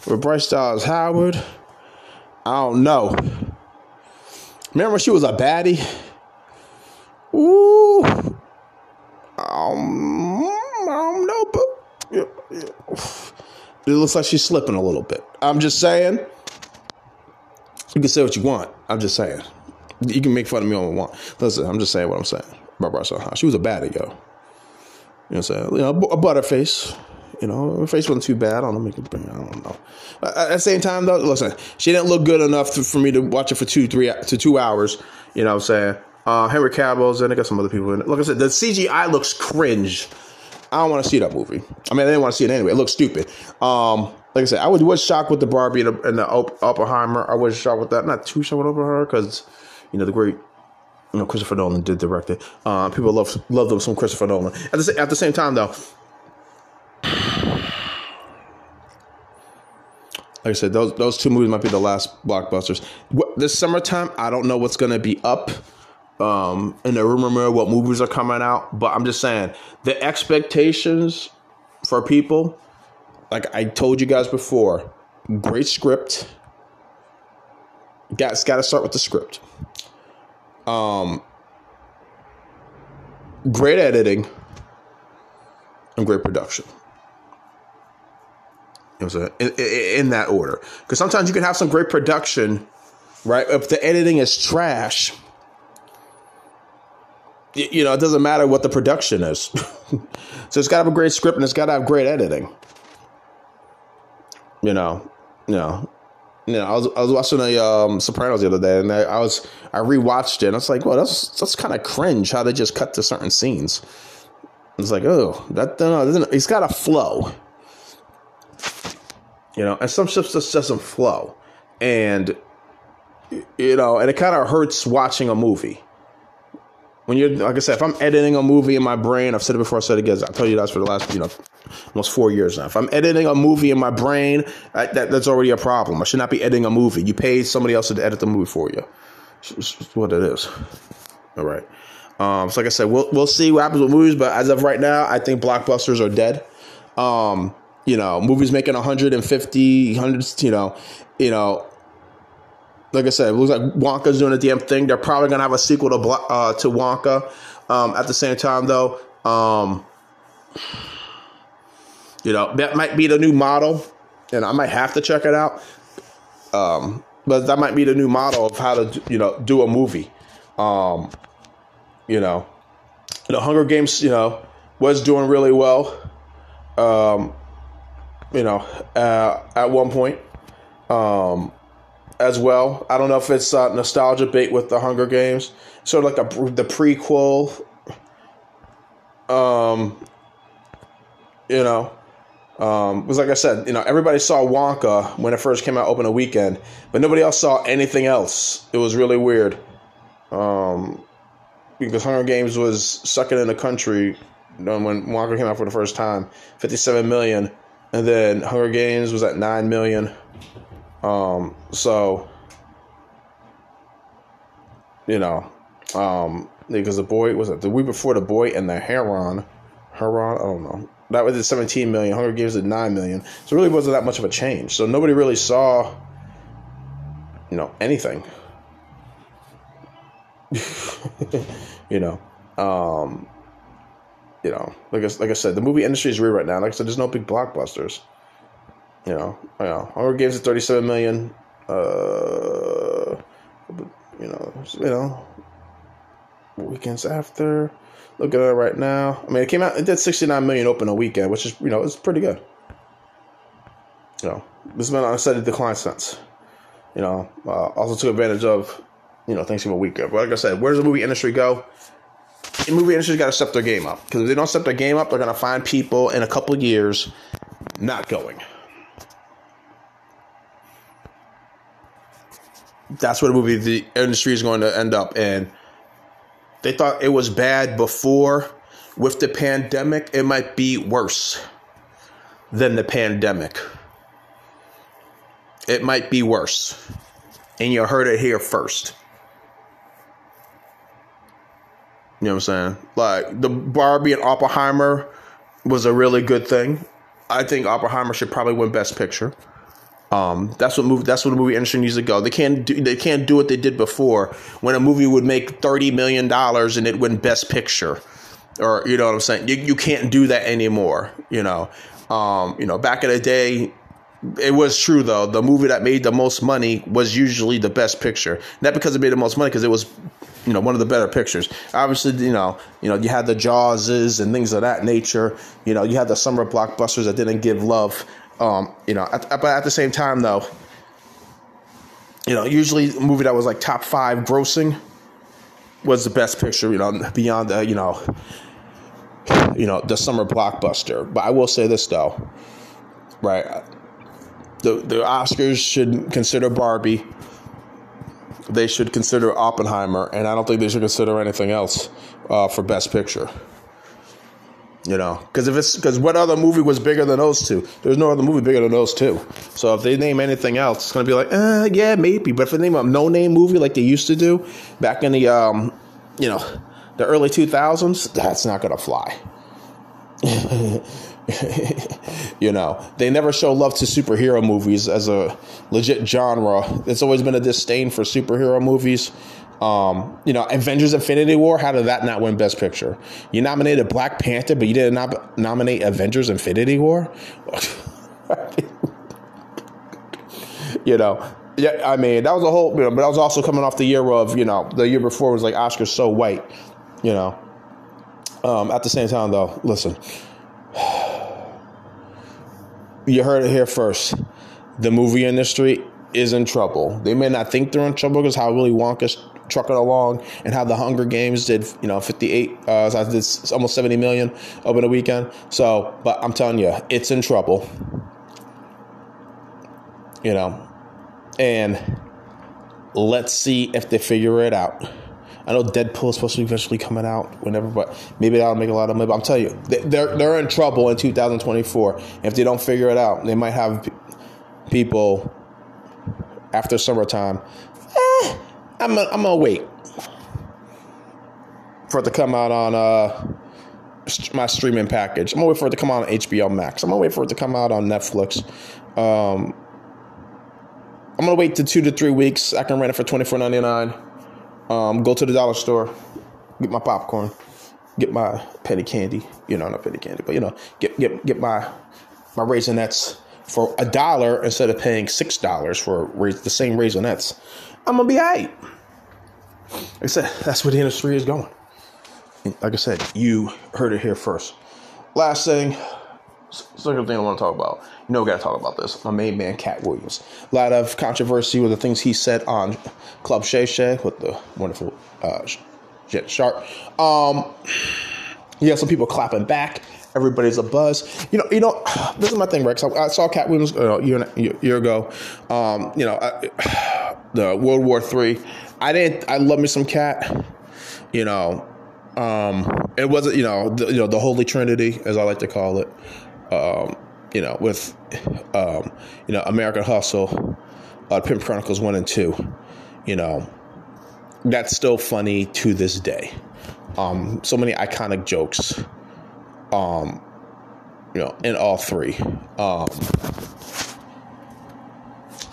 With Bryce Dallas Howard, I don't know. Remember she was a baddie? Ooh. Um, I don't know, but yeah, yeah. it looks like she's slipping a little bit. I'm just saying. You can say what you want. I'm just saying. You can make fun of me all you want. Listen, I'm just saying what I'm saying. Barbara She was a baddie, yo. You know what I'm saying? You know, a butterface. You know, her face wasn't too bad. I don't know. I don't know. At the same time, though, listen, she didn't look good enough to, for me to watch it for two, three to two hours. You know what I'm saying? Uh, Henry Cavill's and I got some other people in it. Like I said, the CGI looks cringe. I don't want to see that movie. I mean, I didn't want to see it anyway. It looks stupid. Um, like I said, I was, was shocked with the Barbie and the, and the Oppenheimer. I was shocked with that. Not too shocked with Oppenheimer because, you know, the great, you know, Christopher Nolan did direct it. Uh, people love love them some Christopher Nolan. At the, at the same time, though, like I said, those those two movies might be the last blockbusters. This summertime, I don't know what's to be up um, in the rumor mill, what movies are coming out. But I'm just saying the expectations for people, like I told you guys before, great script. Got got to start with the script. Um, great editing and great production. I'm saying? In, in, in that order, because sometimes you can have some great production, right? If the editing is trash, you know, it doesn't matter what the production is. so it's got to have a great script and it's got to have great editing. You know, you know, you know. I was I was watching the um, Sopranos the other day, and I, I was I rewatched it, and I was like, well, that's that's kind of cringe how they just cut to certain scenes. It's like, oh, that no, it's got a flow. You know, and some stuff just doesn't flow, and you know, and it kind of hurts watching a movie when you're like I said, if I'm editing a movie in my brain, I've said it before, I said it again. I tell you that for the last you know almost four years now. If I'm editing a movie in my brain, I, that, that's already a problem. I should not be editing a movie. You pay somebody else to edit the movie for you. It's, it's what it is. All right. Um, so like I said, we'll we'll see what happens with movies, but as of right now, I think blockbusters are dead. Um, you know, movies making 150, 100, you know, you know, like I said, it looks like Wonka's doing a damn thing. They're probably gonna have a sequel to uh, to Wonka. Um, at the same time, though, um, you know that might be the new model, and I might have to check it out. Um, but that might be the new model of how to you know do a movie. Um, you know, the Hunger Games, you know, was doing really well. You know, uh, at one point. Um, as well. I don't know if it's nostalgia bait with the Hunger Games, sort of like a, the prequel. Um, you know, um, because like I said, you know, everybody saw Wonka when it first came out, open a weekend, but nobody else saw anything else. It was really weird. Um, because Hunger Games was sucking in the country when Wonka came out for the first time, fifty-seven million, and then Hunger Games was at nine million. Um, so, you know, um, because the boy was it the week before the boy and the heron, heron, I don't know. That was at 17 million. Hunger Games at 9 million. So it really wasn't that much of a change. So nobody really saw, you know, anything. you know, um, you know, like I, like I said, the movie industry is weird right now. Like I said, there's no big blockbusters. You know, you know, Hunger Games at 37 million. Uh, you know, you know, weekends after. Look at it right now. I mean, it came out. It did 69 million open a weekend, which is you know it's pretty good. You know, this has been on a steady decline since. You know, uh, also took advantage of you know Thanksgiving weekend. But like I said, where does the movie industry go? The movie industry's got to step their game up because if they don't step their game up, they're going to find people in a couple years not going. that's where the movie the industry is going to end up and they thought it was bad before. With the pandemic, it might be worse than the pandemic. It might be worse. And you heard it here first. You know what I'm saying? Like the Barbie and Oppenheimer was a really good thing. I think Oppenheimer should probably win Best Picture. Um, that's what movie. That's what the movie industry needs to go. They can't do. They can't do what they did before, when a movie would make thirty million dollars and it win Best Picture, or you know what I'm saying. You, you can't do that anymore. You know, um, you know, back in the day, it was true though. The movie that made the most money was usually the Best Picture, not because it made the most money, because it was you know one of the better pictures. Obviously, you know, you know, you had the Jawses and things of that nature. You know, you had the summer blockbusters that didn't give love. Um, you know, at, but at the same time, though, you know, usually a movie that was like top five grossing was the best picture. You know, beyond the you know, you know, the summer blockbuster. But I will say this though, right? The the Oscars should consider Barbie they should consider Oppenheimer, and I don't think they should consider anything else uh, for Best Picture. You know, because if it's because what other movie was bigger than those two? There's no other movie bigger than those two. So if they name anything else, it's gonna be like, uh, yeah, maybe. But if they name a no-name movie like they used to do back in the, um, you know, the early 2000s, that's not gonna fly. you know, they never show love to superhero movies as a legit genre. It's always been a disdain for superhero movies. Um, you know, Avengers Infinity War, how did that not win Best Picture? You nominated Black Panther, but you didn't nominate Avengers Infinity War? you know, yeah, I mean, that was a whole, you know, but that was also coming off the year of, you know, the year before was like Oscar so white, you know. Um, at the same time, though, listen, you heard it here first. The movie industry is in trouble. They may not think they're in trouble because how Willy Wonka's trucking along and how the Hunger Games did, you know, 58, uh, so did almost 70 million over the weekend. So, but I'm telling you, it's in trouble. You know, and let's see if they figure it out. I know Deadpool is supposed to be eventually coming out whenever, but maybe that'll make a lot of money. But I'm telling you, they're they're in trouble in 2024. If they don't figure it out, they might have people after summertime. Eh, I'm gonna, I'm gonna wait for it to come out on uh, my streaming package. I'm gonna wait for it to come out on HBO Max. I'm gonna wait for it to come out on Netflix. Um, I'm gonna wait to two to three weeks. I can rent it for twenty four ninety nine. Um, go to the dollar store, get my popcorn, get my penny candy. You know, not penny candy, but you know, get get get my my raisinets for a dollar instead of paying six dollars for the same raisinets. I'm gonna be alright. Like I said, that's where the industry is going. Like I said, you heard it here first. Last thing, second thing I want to talk about. You know, we got to talk about this. My main man, Katt Williams. A lot of controversy with the things he said on Club Shay Shay with the wonderful uh, Jet Sharp. Um, have some people clapping back. Everybody's a buzz. You know, you know. This is my thing, Rex. I, I saw Katt Williams uh, a year, year ago. Um, you know, I, the World War Three. I didn't. I love me some Katt. You know, um, it wasn't. You know, the, you know the Holy Trinity, as I like to call it um, you know, with um, you know American Hustle, uh, Pimp Chronicles one and two, you know, that's still funny to this day. Um, so many iconic jokes, um, you know, in all three. Um,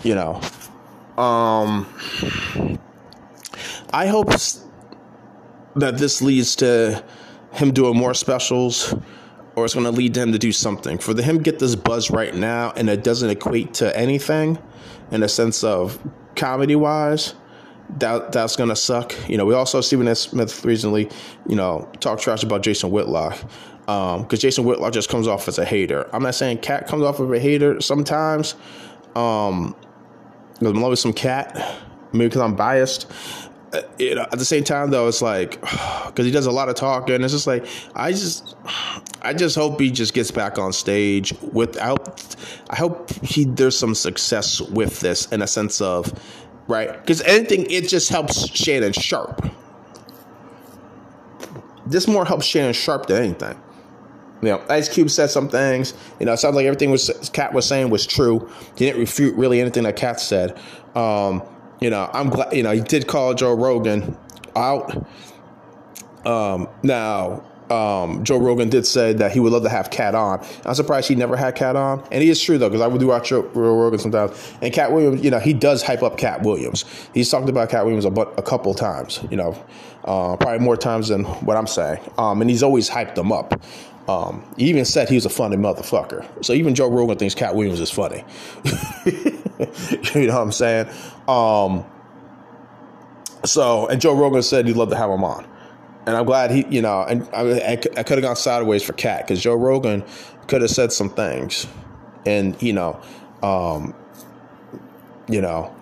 you know, um, I hope that this leads to him doing more specials or it's going to lead to him to do something. For him get this buzz right now and it doesn't equate to anything in a sense of comedy wise, that that's going to suck. You know, we also Stephen A. Smith recently, you know, talk trash about Jason Whitlock because um, Jason Whitlock just comes off as a hater. I'm not saying Katt comes off as a hater sometimes. Um, I'm loving some Katt, maybe because I'm biased you know, at the same time though, it's like because he does a lot of talking. It's just like I just, I just hope he just gets back on stage without. I hope he there's some success with this in a sense of right because anything it just helps Shannon Sharpe. this more helps Shannon Sharpe than anything. You know, Ice Cube said some things. You know, it sounds like everything was Katt was saying was true. He didn't refute really anything that Katt said. Um, you know, I'm glad. You know, he did call Joe Rogan out. Um, now, um, Joe Rogan did say that he would love to have Katt on. I'm surprised he never had Katt on, and he is true though because I would do watch Joe Rogan sometimes. And Katt Williams, you know, he does hype up Katt Williams. He's talked about Katt Williams a, a couple times, you know, uh, probably more times than what I'm saying. Um, and he's always hyped them up. Um, he even said he was a funny motherfucker. So even Joe Rogan thinks Katt Williams is funny. you know what I'm saying? Um, so, and Joe Rogan said he'd love to have him on. And I'm glad he, you know, and I, I, I could have gone sideways for Katt because Joe Rogan could have said some things. And, you know, um, you know,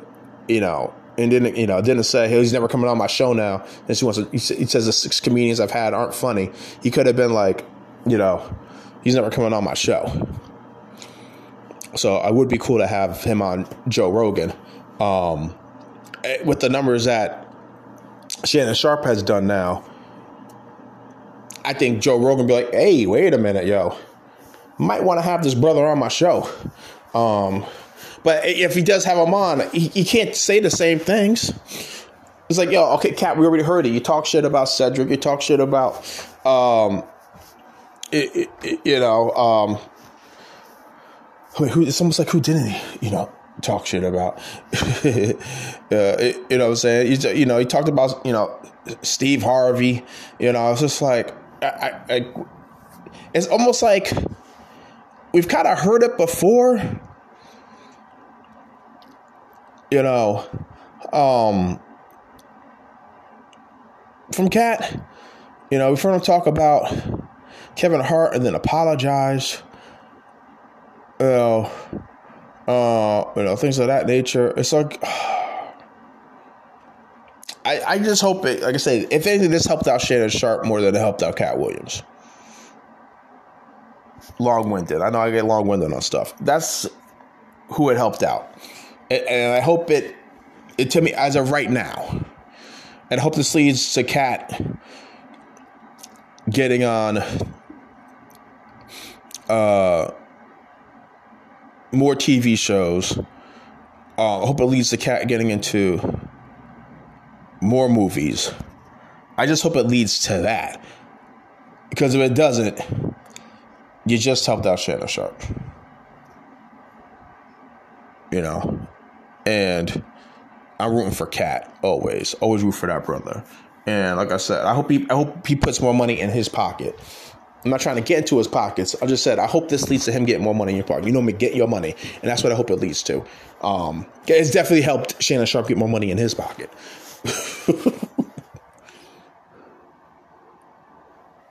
you know, and didn't you know didn't say he's never coming on my show now. And he wants to, he says the six comedians I've had aren't funny. He could have been like, you know, he's never coming on my show. So I would be cool to have him on Joe Rogan. Um, eh, with the numbers that Shannon Sharpe has done now, I think Joe Rogan be like, hey, wait a minute, yo. Might want to have this brother on my show. Um, but if he does have him on, he, he can't say the same things. It's like, yo, okay, Katt, we already heard it. You talk shit about Cedric. You talk shit about, um, it, it, you know, um, who, it's almost like who didn't he, you know, talk shit about? uh, it, you know what I'm saying? You, you know, he talked about, you know, Steve Harvey. You know, it's just like, I, I, I it's almost like we've kind of heard it before. You know, um, from Katt, you know, we've heard him talk about Kevin Hart and then apologize. You know, uh, you know, things of that nature. It's like I, I just hope it like I say, if anything, this helped out Shannon Sharpe more than it helped out Katt Williams. Long winded. I know I get long winded on stuff. That's who it helped out. And, and I hope it it to me as of right now. And I hope this leads to Katt getting on uh, more TV shows. Uh, I hope it leads to Katt getting into more movies. I just hope it leads to that. Because if it doesn't, you just helped out Shannon Sharpe. You know? And I'm rooting for Katt always. Always root for that brother. And like I said, I hope he I hope he puts more money in his pocket. I'm not trying to get into his pockets. I just said I hope this leads to him getting more money in your pocket. You know me, get your money, and that's what I hope it leads to. Um, it's definitely helped Shannon Sharpe get more money in his pocket.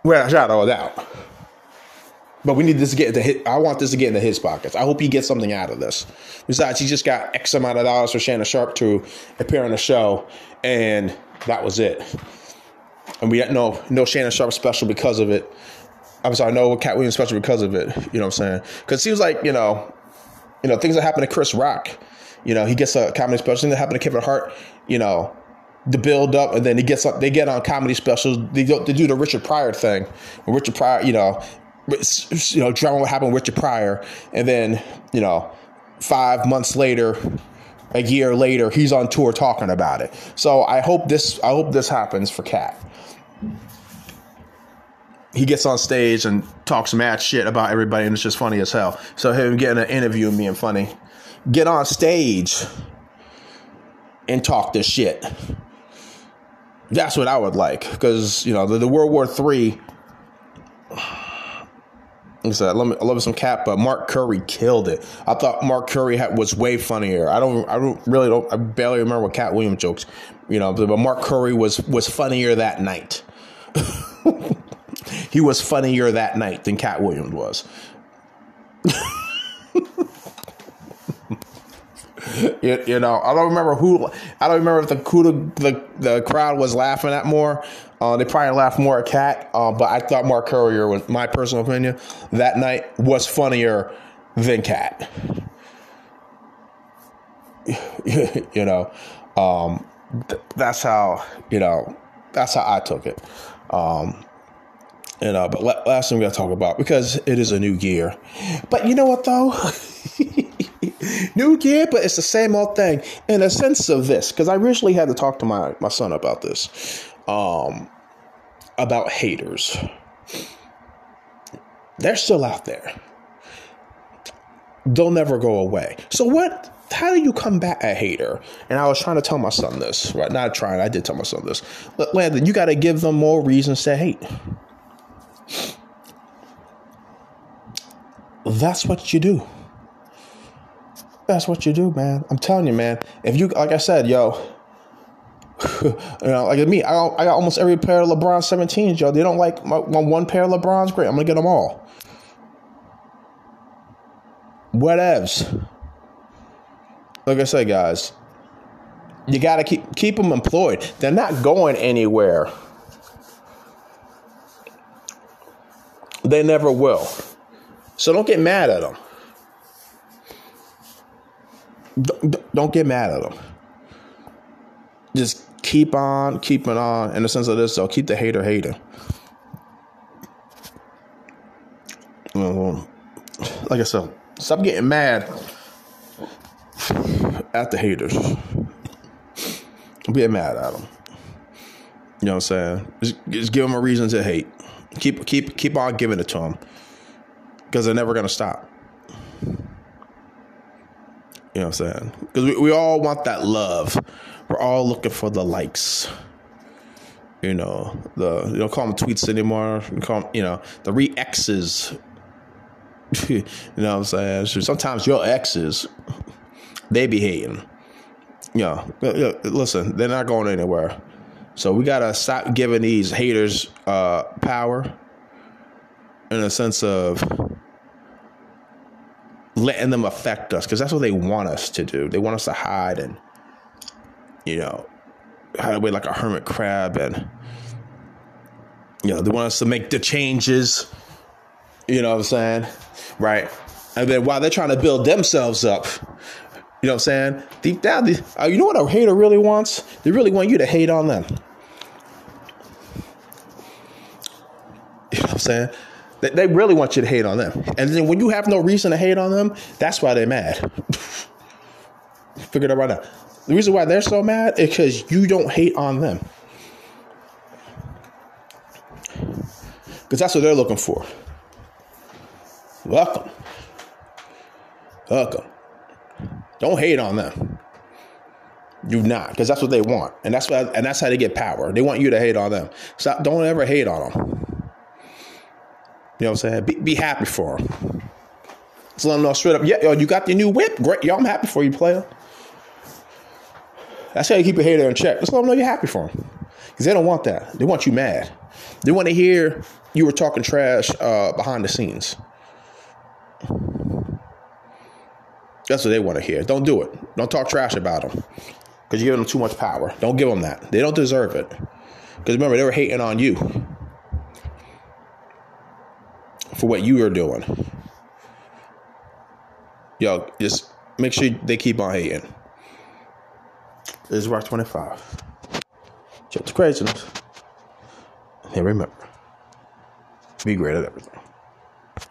Without a shadow of doubt. But we need this to get into his, I want this to get into his pockets. I hope he gets something out of this. Besides, he just got X amount of dollars for Shannon Sharpe to appear on the show, and that was it. And we had no no Shannon Sharpe special because of it. I'm sorry, no Katt Williams special because of it. You know what I'm saying? Because it seems like you know, you know things that happen to Chris Rock. You know, he gets a comedy special. Thing that happened to Kevin Hart. You know, the build up, and then he gets up. They get on comedy specials. They do, they do the Richard Pryor thing. When Richard Pryor, you know, you know, drama what happened with Richard Pryor, and then you know, five months later, a year later, he's on tour talking about it. So I hope this. I hope this happens for Katt he gets on stage and talks mad shit about everybody, and it's just funny as hell. So him getting an interview and being funny, get on stage and talk this shit. That's what I would like, because you know the, the World War Three. Like I said, I love, I love some Katt, but Mark Curry killed it. I thought Mark Curry had, was way funnier. I don't, I don't really don't, I barely remember what Katt Williams jokes, you know, but Mark Curry was was funnier that night. he was funnier that night than Katt Williams was. you, you, know, I don't remember who. I don't remember if the the the, crowd was laughing at more. Uh, they probably laughed more at Katt, uh, but I thought Mark Curry was my personal opinion that night was funnier than Katt. you know, um, th- that's how you know. That's how I took it. Um, And uh, but last thing we got to talk about because it is a new year. But you know what though, new year, but it's the same old thing in a sense of this. Because I originally had to talk to my my son about this, um, about haters. They're still out there. They'll never go away. So what? How do you combat a hater? And I was trying to tell my son this, right? Not trying. I did tell my son this. Landon, you got to give them more reasons to hate. That's what you do. That's what you do, man. I'm telling you, man. If you, like I said, yo, you know, like me, I got, I got almost every pair of LeBron 17s, yo. They don't like my, my one pair of LeBrons. Great, I'm gonna get them all. Whatevs. Like I said, guys, you gotta keep keep them employed. They're not going anywhere. They never will. So don't get mad at them. Don't, don't get mad at them. Just keep on keeping on in the sense of this, though. Keep the hater hater. Mm-hmm. like I said, stop getting mad at the haters. Be mad at them. You know what I'm saying? Just, just give them a reason to hate. Keep keep keep on giving it to them because they're never gonna stop. You know what I'm saying? Because we, we all want that love. We're all looking for the likes. You know, the you don't call them tweets anymore. You call them, you know, the re exes. you know what I'm saying? So sometimes your exes, they be hating. You know, listen, they're not going anywhere. So we gotta stop giving these haters uh, power in a sense of letting them affect us because that's what they want us to do. They want us to hide and you know hide away like a hermit crab and you know they want us to make the changes. You know what I'm saying? Right. And then while they're trying to build themselves up, you know what I'm saying? Deep down, uh, you know what a hater really wants? They really want you to hate on them. You know what I'm saying? They, they really want you to hate on them. And then when you have no reason to hate on them, that's why they're mad. Figured out right now. The reason why they're so mad is because you don't hate on them. Because that's what they're looking for. Welcome. Welcome. Don't hate on them. Do not, because that's what they want, and that's what, and that's how they get power. They want you to hate on them. Stop. Don't ever hate on them. You know what I'm saying? Be, be happy for him. Just let him know straight up, yeah, yo, you got your new whip. Great. Yo, I'm happy for you, player. That's how you keep your hater in check. Just let them know you're happy for them. Because they don't want that. They want you mad. They want to hear you were talking trash uh, behind the scenes. That's what they want to hear. Don't do it. Don't talk trash about them. Because you're giving them too much power. Don't give them that. They don't deserve it. Because remember, they were hating on you for what you are doing. Yo, just make sure they keep on hating. This is Rock 25. Check the craziness. And remember, be great at everything.